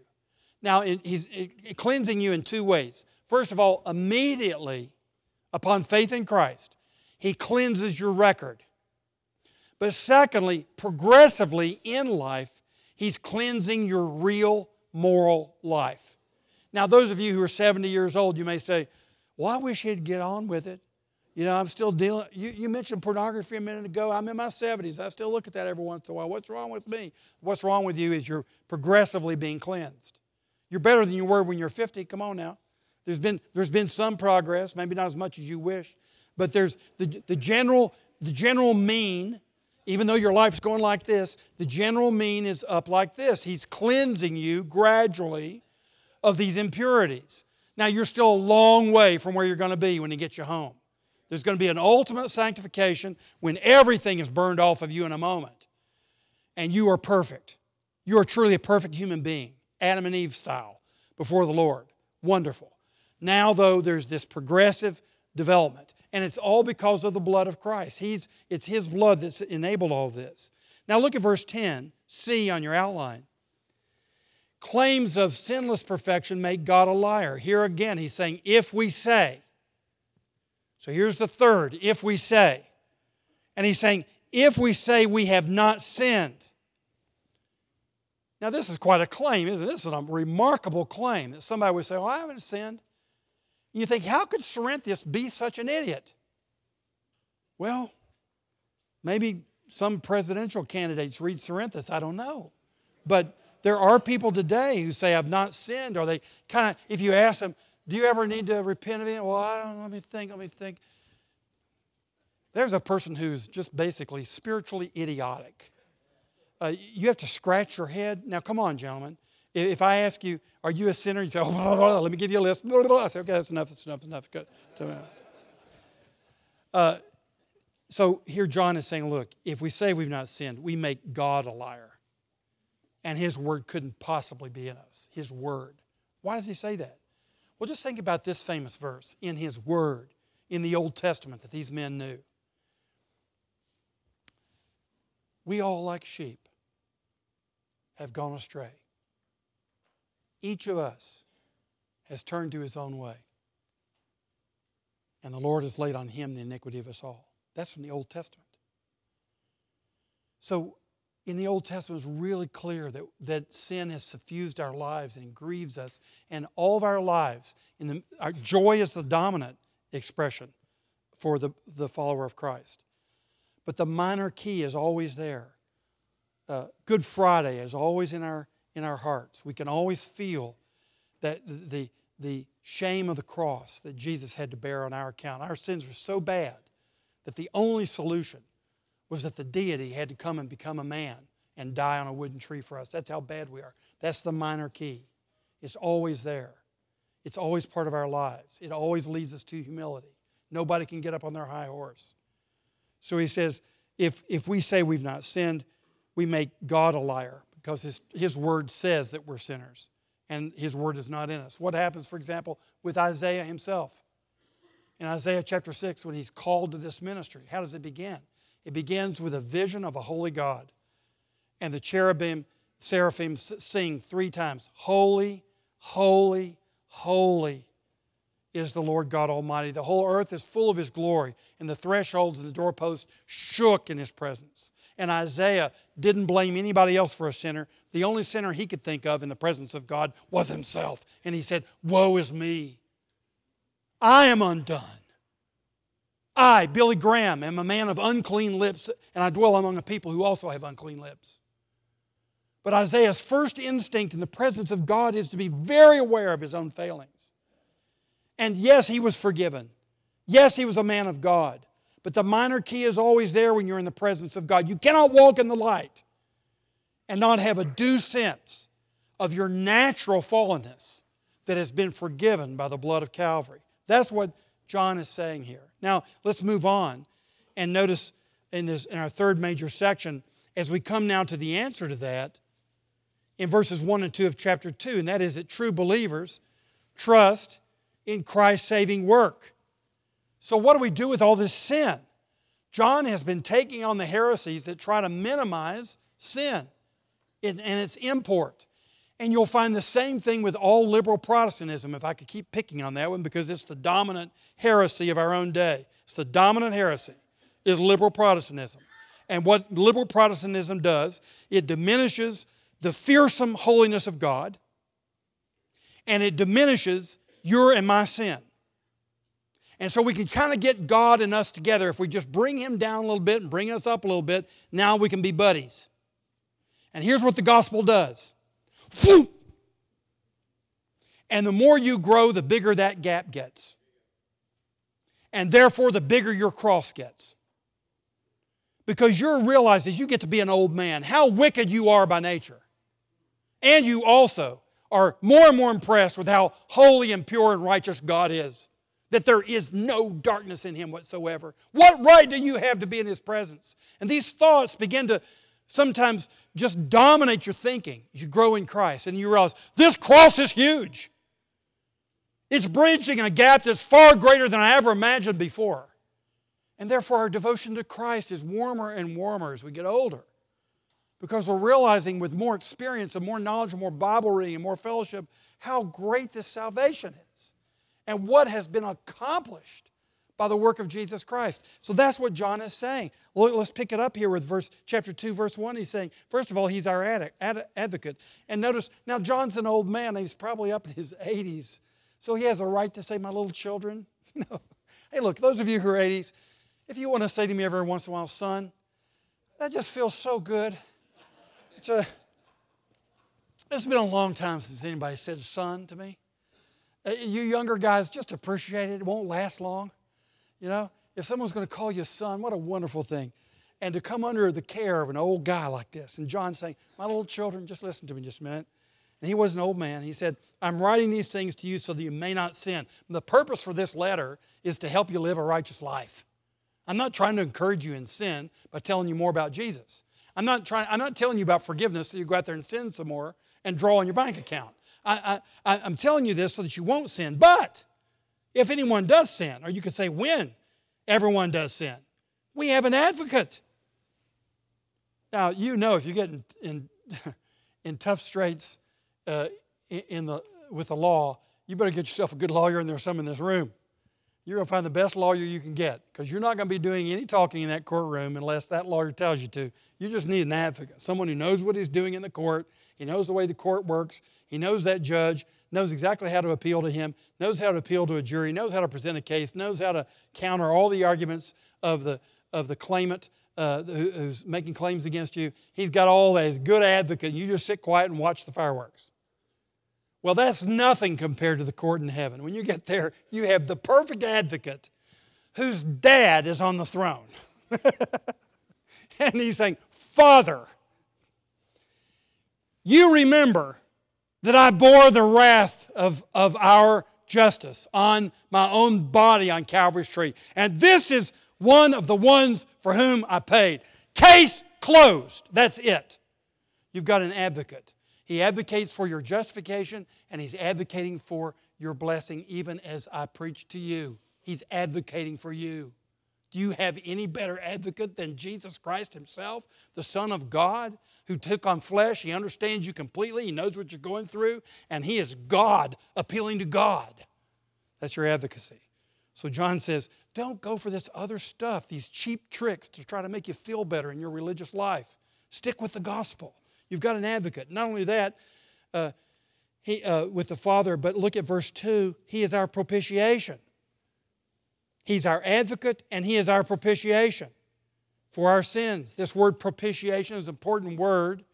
Now, he's eh, eh, cleansing you in two ways. First of all, immediately upon faith in Christ, he cleanses your record. But secondly, progressively in life, he's cleansing your real moral life. Now, those of you who are 70 years old, you may say, Well, I wish he'd get on with it. You know, I'm still dealing. You, you mentioned pornography a minute ago. I'm in my 70s. I still look at that every once in a while. What's wrong with me? What's wrong with you is you're progressively being cleansed. You're better than you were when you're 50. Come on now. There's been, there's been some progress, maybe not as much as you wish, but there's the, the, general, the general mean, even though your life's going like this, the general mean is up like this. He's cleansing you gradually of these impurities. Now, you're still a long way from where you're going to be when he gets you home. There's going to be an ultimate sanctification when everything is burned off of you in a moment. And you are perfect. You are truly a perfect human being, Adam and Eve style, before the Lord. Wonderful. Now, though, there's this progressive development. And it's all because of the blood of Christ. He's, it's His blood that's enabled all this. Now, look at verse 10, C on your outline. Claims of sinless perfection make God a liar. Here again, he's saying, if we say, so here's the third if we say. And he's saying, if we say we have not sinned. Now, this is quite a claim, isn't it? This is a remarkable claim that somebody would say, Well, I haven't sinned. And you think, How could Cerinthus be such an idiot? Well, maybe some presidential candidates read Cerinthus, I don't know. But there are people today who say, I've not sinned, or they kind of, if you ask them, do you ever need to repent of it? Well, I don't Let me think. Let me think. There's a person who's just basically spiritually idiotic. Uh, you have to scratch your head. Now, come on, gentlemen. If I ask you, are you a sinner? You say, oh, blah, blah, blah, let me give you a list. I say, okay, that's enough, that's enough, enough. Uh, so here John is saying, look, if we say we've not sinned, we make God a liar. And his word couldn't possibly be in us. His word. Why does he say that? Well, just think about this famous verse in His Word in the Old Testament that these men knew. We all, like sheep, have gone astray. Each of us has turned to his own way. And the Lord has laid on him the iniquity of us all. That's from the Old Testament. So in the Old Testament is really clear that, that sin has suffused our lives and grieves us. And all of our lives, in the, our joy is the dominant expression for the, the follower of Christ. But the minor key is always there. Uh, Good Friday is always in our, in our hearts. We can always feel that the, the shame of the cross that Jesus had to bear on our account. Our sins were so bad that the only solution was that the deity had to come and become a man and die on a wooden tree for us. That's how bad we are. That's the minor key. It's always there, it's always part of our lives. It always leads us to humility. Nobody can get up on their high horse. So he says, if, if we say we've not sinned, we make God a liar because his, his word says that we're sinners and his word is not in us. What happens, for example, with Isaiah himself? In Isaiah chapter 6, when he's called to this ministry, how does it begin? It begins with a vision of a holy God. And the cherubim, seraphim sing three times Holy, holy, holy is the Lord God Almighty. The whole earth is full of His glory, and the thresholds and the doorposts shook in His presence. And Isaiah didn't blame anybody else for a sinner. The only sinner he could think of in the presence of God was himself. And he said, Woe is me! I am undone. I, Billy Graham, am a man of unclean lips, and I dwell among a people who also have unclean lips. But Isaiah's first instinct in the presence of God is to be very aware of his own failings. And yes, he was forgiven. Yes, he was a man of God. But the minor key is always there when you're in the presence of God. You cannot walk in the light and not have a due sense of your natural fallenness that has been forgiven by the blood of Calvary. That's what John is saying here. Now, let's move on and notice in, this, in our third major section, as we come now to the answer to that, in verses 1 and 2 of chapter 2, and that is that true believers trust in Christ's saving work. So, what do we do with all this sin? John has been taking on the heresies that try to minimize sin and its import. And you'll find the same thing with all liberal Protestantism, if I could keep picking on that one, because it's the dominant heresy of our own day. It's the dominant heresy, is liberal Protestantism. And what liberal Protestantism does, it diminishes the fearsome holiness of God, and it diminishes your and my sin. And so we can kind of get God and us together. If we just bring Him down a little bit and bring us up a little bit, now we can be buddies. And here's what the gospel does. And the more you grow, the bigger that gap gets. And therefore, the bigger your cross gets. Because you realize as you get to be an old man how wicked you are by nature. And you also are more and more impressed with how holy and pure and righteous God is that there is no darkness in him whatsoever. What right do you have to be in his presence? And these thoughts begin to sometimes just dominate your thinking as you grow in Christ and you realize this cross is huge. It's bridging a gap that's far greater than I ever imagined before. And therefore, our devotion to Christ is warmer and warmer as we get older because we're realizing with more experience and more knowledge and more Bible reading and more fellowship how great this salvation is and what has been accomplished by the work of Jesus Christ. So that's what John is saying. Let's pick it up here with verse chapter 2 verse 1. He's saying, first of all, he's our advocate. And notice now John's an old man, he's probably up in his 80s. So he has a right to say my little children. no. Hey, look, those of you who are 80s, if you want to say to me every once in a while, son, that just feels so good. It's a it's been a long time since anybody said son to me. Uh, you younger guys, just appreciate it. It won't last long. You know, if someone's going to call you son, what a wonderful thing. And to come under the care of an old guy like this. And John saying, My little children, just listen to me just a minute. And he was an old man. He said, I'm writing these things to you so that you may not sin. The purpose for this letter is to help you live a righteous life. I'm not trying to encourage you in sin by telling you more about Jesus. I'm not, trying, I'm not telling you about forgiveness so you go out there and sin some more and draw on your bank account. I, I, I'm telling you this so that you won't sin. But if anyone does sin, or you could say when everyone does sin, we have an advocate. Now, you know if you get in, in, in tough straits uh, in the, with the law, you better get yourself a good lawyer, and there's some in this room. You're going to find the best lawyer you can get because you're not going to be doing any talking in that courtroom unless that lawyer tells you to. You just need an advocate, someone who knows what he's doing in the court he knows the way the court works. He knows that judge, knows exactly how to appeal to him, knows how to appeal to a jury, knows how to present a case, knows how to counter all the arguments of the, of the claimant uh, who's making claims against you. He's got all that. He's a good advocate. And you just sit quiet and watch the fireworks. Well, that's nothing compared to the court in heaven. When you get there, you have the perfect advocate whose dad is on the throne. and he's saying, Father, you remember that I bore the wrath of, of our justice on my own body on Calvary's tree. And this is one of the ones for whom I paid. Case closed. That's it. You've got an advocate. He advocates for your justification and he's advocating for your blessing, even as I preach to you. He's advocating for you. Do you have any better advocate than Jesus Christ Himself, the Son of God, who took on flesh? He understands you completely, He knows what you're going through, and He is God appealing to God. That's your advocacy. So John says, don't go for this other stuff, these cheap tricks to try to make you feel better in your religious life. Stick with the gospel. You've got an advocate. Not only that, uh, he, uh, with the Father, but look at verse 2 He is our propitiation. He's our advocate and He is our propitiation for our sins. This word propitiation is an important word.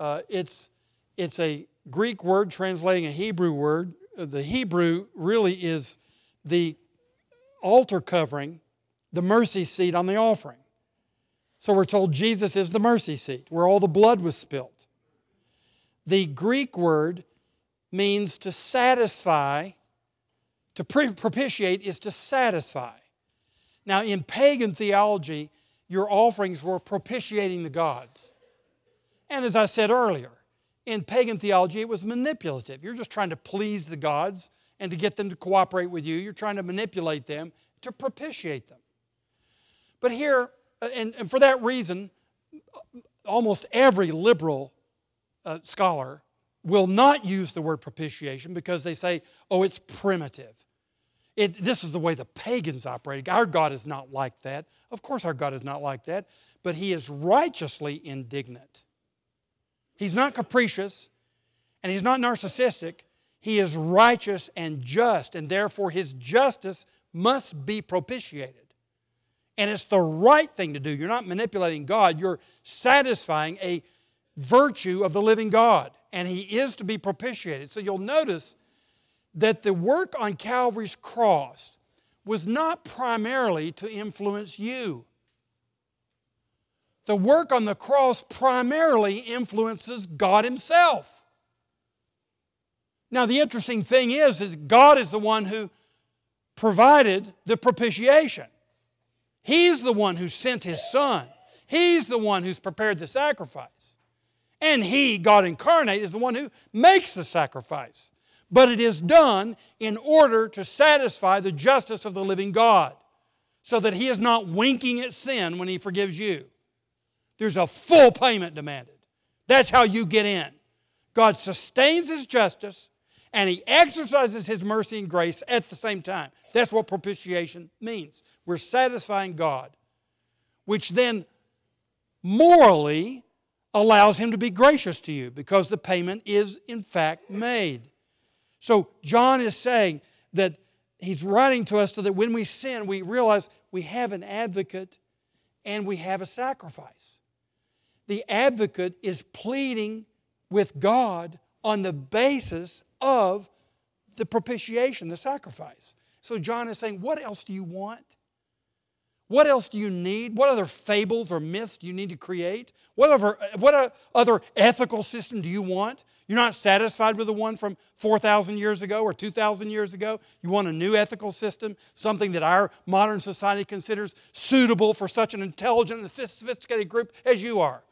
Uh, it's, it's a Greek word translating a Hebrew word. The Hebrew really is the altar covering, the mercy seat on the offering. So we're told Jesus is the mercy seat where all the blood was spilt. The Greek word means to satisfy to propitiate is to satisfy. Now, in pagan theology, your offerings were propitiating the gods. And as I said earlier, in pagan theology, it was manipulative. You're just trying to please the gods and to get them to cooperate with you. You're trying to manipulate them to propitiate them. But here, uh, and, and for that reason, almost every liberal uh, scholar will not use the word propitiation because they say, oh, it's primitive. It, this is the way the pagans operated. Our God is not like that. Of course, our God is not like that, but He is righteously indignant. He's not capricious and He's not narcissistic. He is righteous and just, and therefore His justice must be propitiated. And it's the right thing to do. You're not manipulating God, you're satisfying a virtue of the living God, and He is to be propitiated. So you'll notice that the work on Calvary's cross was not primarily to influence you. The work on the cross primarily influences God Himself. Now, the interesting thing is, is God is the one who provided the propitiation. He's the one who sent His Son. He's the one who's prepared the sacrifice. And He, God incarnate, is the one who makes the sacrifice. But it is done in order to satisfy the justice of the living God, so that He is not winking at sin when He forgives you. There's a full payment demanded. That's how you get in. God sustains His justice and He exercises His mercy and grace at the same time. That's what propitiation means. We're satisfying God, which then morally allows him to be gracious to you because the payment is in fact made. So John is saying that he's writing to us so that when we sin, we realize we have an advocate and we have a sacrifice. The advocate is pleading with God on the basis of the propitiation, the sacrifice. So John is saying, What else do you want? What else do you need? What other fables or myths do you need to create? What other, what other ethical system do you want? You're not satisfied with the one from 4,000 years ago or 2,000 years ago. You want a new ethical system, something that our modern society considers suitable for such an intelligent and sophisticated group as you are.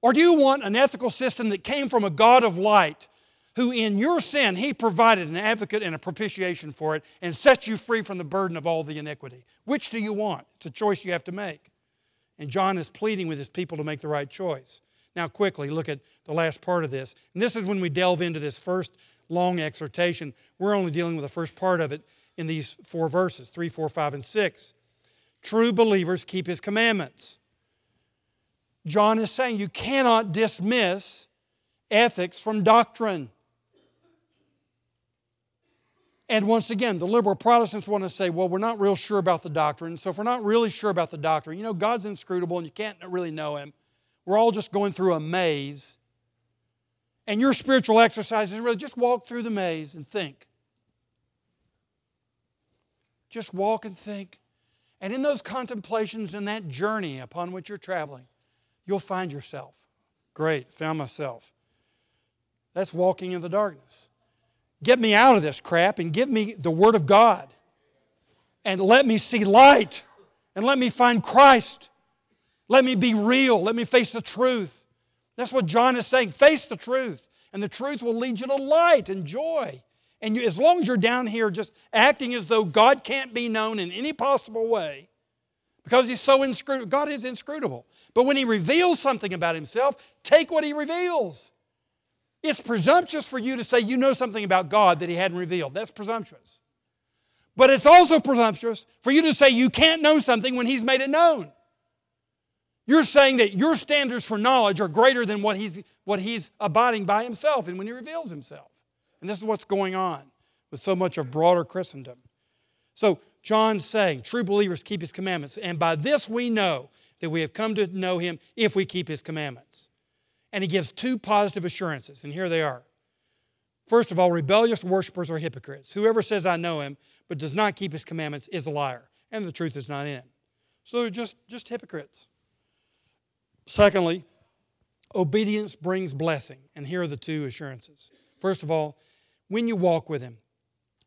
Or do you want an ethical system that came from a God of light who in your sin he provided an advocate and a propitiation for it and set you free from the burden of all the iniquity. Which do you want? It's a choice you have to make. And John is pleading with his people to make the right choice. Now, quickly, look at the last part of this. And this is when we delve into this first long exhortation. We're only dealing with the first part of it in these four verses 3, 4, 5, and 6. True believers keep his commandments. John is saying you cannot dismiss ethics from doctrine. And once again, the liberal Protestants want to say, well, we're not real sure about the doctrine. So if we're not really sure about the doctrine, you know, God's inscrutable and you can't really know Him. We're all just going through a maze. And your spiritual exercise is really just walk through the maze and think. Just walk and think. And in those contemplations and that journey upon which you're traveling, you'll find yourself. Great, found myself. That's walking in the darkness. Get me out of this crap and give me the Word of God. And let me see light. And let me find Christ. Let me be real. Let me face the truth. That's what John is saying. Face the truth. And the truth will lead you to light and joy. And you, as long as you're down here just acting as though God can't be known in any possible way, because He's so inscrutable, God is inscrutable. But when He reveals something about Himself, take what He reveals. It's presumptuous for you to say you know something about God that He hadn't revealed. That's presumptuous. But it's also presumptuous for you to say you can't know something when He's made it known. You're saying that your standards for knowledge are greater than what He's, what he's abiding by Himself and when He reveals Himself. And this is what's going on with so much of broader Christendom. So, John's saying, true believers keep His commandments. And by this we know that we have come to know Him if we keep His commandments. And he gives two positive assurances, and here they are. First of all, rebellious worshippers are hypocrites. Whoever says, I know him, but does not keep his commandments is a liar, and the truth is not in him. So they're just, just hypocrites. Secondly, obedience brings blessing, and here are the two assurances. First of all, when you walk with him,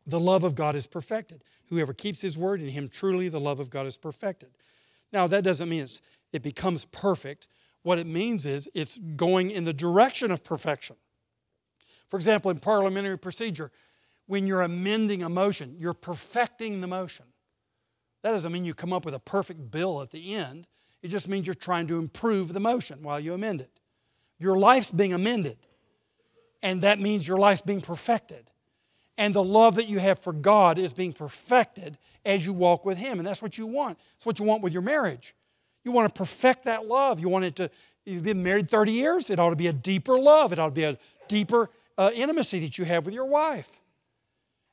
the love of God is perfected. Whoever keeps his word, in him truly the love of God is perfected. Now, that doesn't mean it becomes perfect, what it means is it's going in the direction of perfection. For example, in parliamentary procedure, when you're amending a motion, you're perfecting the motion. That doesn't mean you come up with a perfect bill at the end. It just means you're trying to improve the motion while you amend it. Your life's being amended, and that means your life's being perfected. And the love that you have for God is being perfected as you walk with Him. And that's what you want. It's what you want with your marriage. You want to perfect that love. You want it to, you've been married 30 years, it ought to be a deeper love. It ought to be a deeper uh, intimacy that you have with your wife.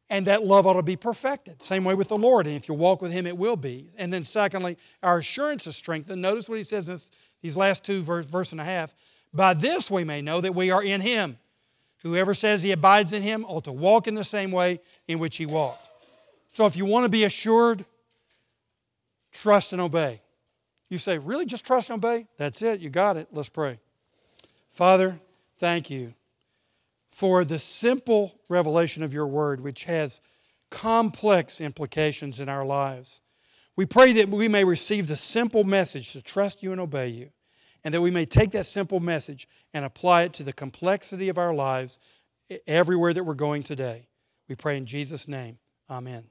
And that love ought to be perfected. Same way with the Lord. And if you walk with Him, it will be. And then, secondly, our assurance is strengthened. Notice what He says in these last two verse, verse and a half. By this we may know that we are in Him. Whoever says he abides in Him ought to walk in the same way in which He walked. So if you want to be assured, trust and obey. You say, really, just trust and obey? That's it, you got it. Let's pray. Father, thank you for the simple revelation of your word, which has complex implications in our lives. We pray that we may receive the simple message to trust you and obey you, and that we may take that simple message and apply it to the complexity of our lives everywhere that we're going today. We pray in Jesus' name. Amen.